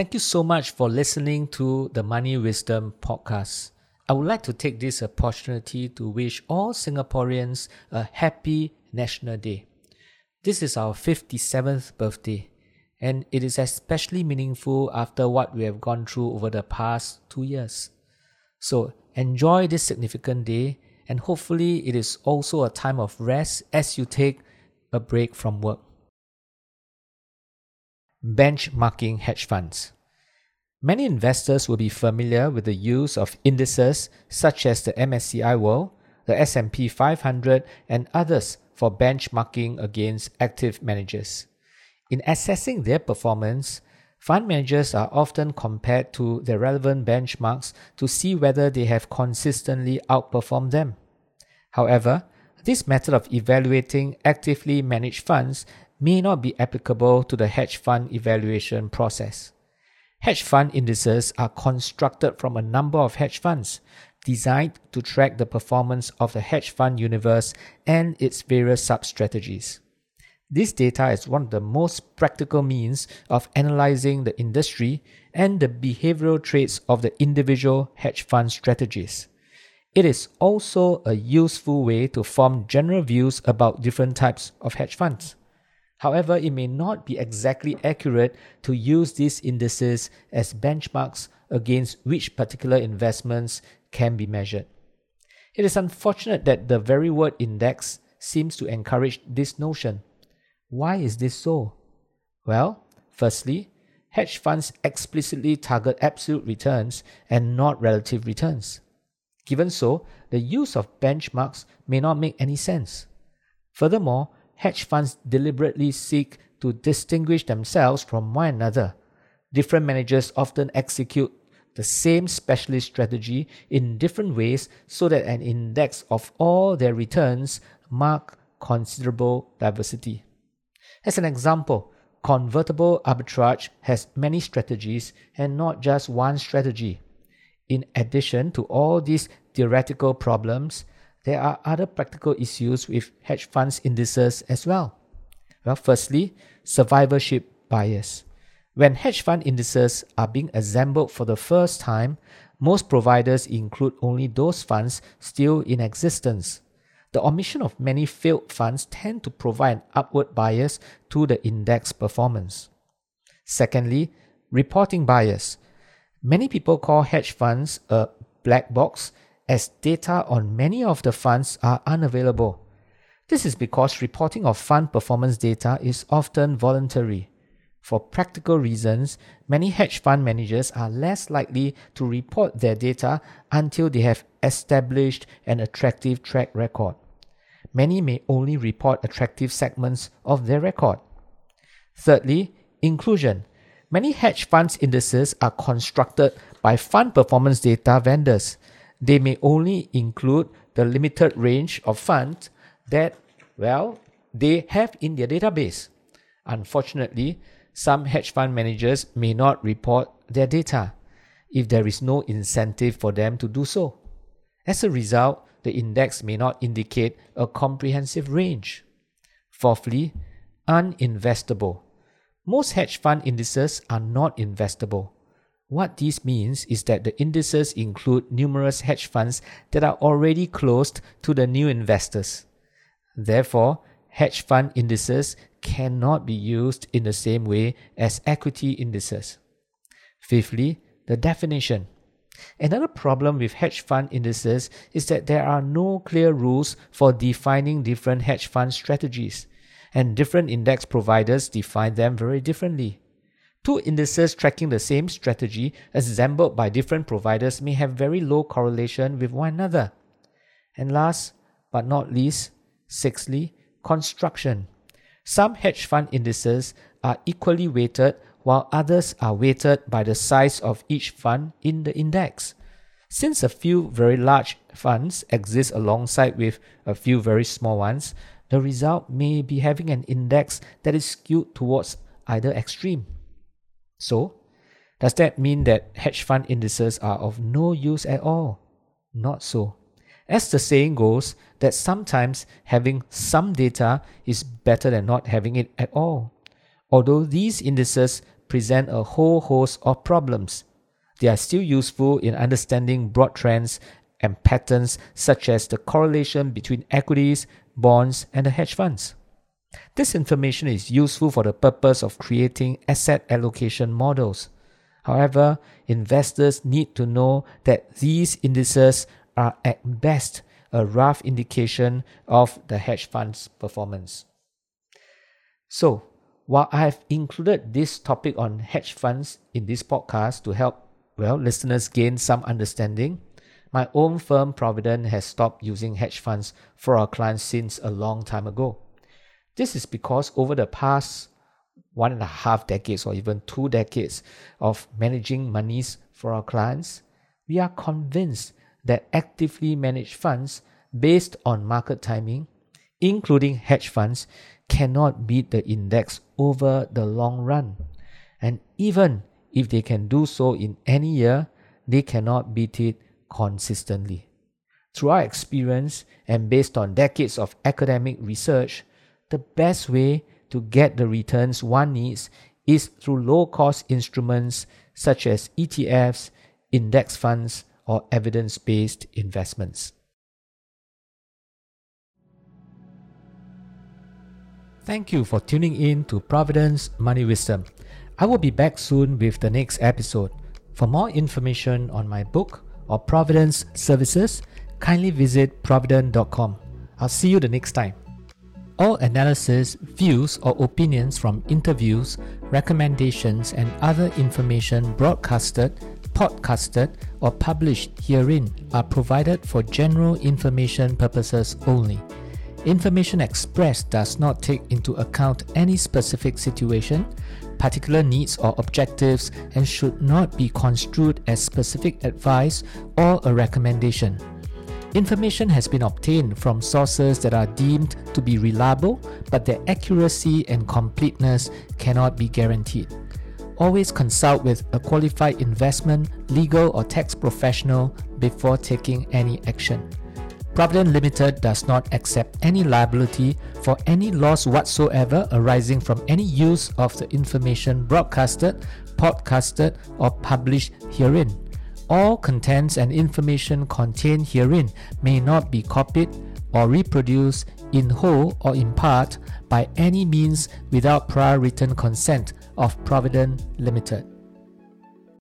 Thank you so much for listening to the Money Wisdom podcast. I would like to take this opportunity to wish all Singaporeans a happy National Day. This is our 57th birthday, and it is especially meaningful after what we have gone through over the past two years. So enjoy this significant day, and hopefully, it is also a time of rest as you take a break from work benchmarking hedge funds. Many investors will be familiar with the use of indices such as the MSCI World, the S&P 500 and others for benchmarking against active managers. In assessing their performance, fund managers are often compared to their relevant benchmarks to see whether they have consistently outperformed them. However, this method of evaluating actively managed funds may not be applicable to the hedge fund evaluation process. Hedge fund indices are constructed from a number of hedge funds designed to track the performance of the hedge fund universe and its various sub strategies. This data is one of the most practical means of analyzing the industry and the behavioral traits of the individual hedge fund strategies. It is also a useful way to form general views about different types of hedge funds. However, it may not be exactly accurate to use these indices as benchmarks against which particular investments can be measured. It is unfortunate that the very word index seems to encourage this notion. Why is this so? Well, firstly, hedge funds explicitly target absolute returns and not relative returns. Given so, the use of benchmarks may not make any sense. Furthermore, hedge funds deliberately seek to distinguish themselves from one another. Different managers often execute the same specialist strategy in different ways so that an index of all their returns mark considerable diversity. As an example, convertible arbitrage has many strategies and not just one strategy. In addition to all these theoretical problems, there are other practical issues with hedge funds indices as well. Well, firstly, survivorship bias. When hedge fund indices are being assembled for the first time, most providers include only those funds still in existence. The omission of many failed funds tend to provide an upward bias to the index performance. Secondly, reporting bias. Many people call hedge funds a black box as data on many of the funds are unavailable. This is because reporting of fund performance data is often voluntary. For practical reasons, many hedge fund managers are less likely to report their data until they have established an attractive track record. Many may only report attractive segments of their record. Thirdly, inclusion. Many hedge funds indices are constructed by fund performance data vendors they may only include the limited range of funds that, well, they have in their database. Unfortunately, some hedge fund managers may not report their data if there is no incentive for them to do so. As a result, the index may not indicate a comprehensive range. Fourthly, uninvestable. Most hedge fund indices are not investable. What this means is that the indices include numerous hedge funds that are already closed to the new investors. Therefore, hedge fund indices cannot be used in the same way as equity indices. Fifthly, the definition. Another problem with hedge fund indices is that there are no clear rules for defining different hedge fund strategies, and different index providers define them very differently. Two indices tracking the same strategy assembled by different providers may have very low correlation with one another. And last but not least, sixthly, construction. Some hedge fund indices are equally weighted while others are weighted by the size of each fund in the index. Since a few very large funds exist alongside with a few very small ones, the result may be having an index that is skewed towards either extreme. So, does that mean that hedge fund indices are of no use at all? Not so. As the saying goes, that sometimes having some data is better than not having it at all. Although these indices present a whole host of problems, they are still useful in understanding broad trends and patterns such as the correlation between equities, bonds, and the hedge funds. This information is useful for the purpose of creating asset allocation models. However, investors need to know that these indices are at best a rough indication of the hedge fund's performance. So, while I have included this topic on hedge funds in this podcast to help well listeners gain some understanding, my own firm Providend has stopped using hedge funds for our clients since a long time ago. This is because over the past one and a half decades or even two decades of managing monies for our clients, we are convinced that actively managed funds based on market timing, including hedge funds, cannot beat the index over the long run. And even if they can do so in any year, they cannot beat it consistently. Through our experience and based on decades of academic research, the best way to get the returns one needs is through low cost instruments such as ETFs, index funds, or evidence based investments. Thank you for tuning in to Providend's Money Wisdom. I will be back soon with the next episode. For more information on my book or Providend's services, kindly visit providend.com. I'll see you the next time. All analysis, views, or opinions from interviews, recommendations, and other information broadcasted, podcasted, or published herein are provided for general information purposes only. Information expressed does not take into account any specific situation, particular needs or objectives, and should not be construed as specific advice or a recommendation. Information has been obtained from sources that are deemed to be reliable, but their accuracy and completeness cannot be guaranteed. Always consult with a qualified investment, legal, or tax professional before taking any action. Providend Limited does not accept any liability for any loss whatsoever arising from any use of the information broadcasted, podcasted, or published herein. All contents and information contained herein may not be copied or reproduced in whole or in part by any means without prior written consent of Providend Limited.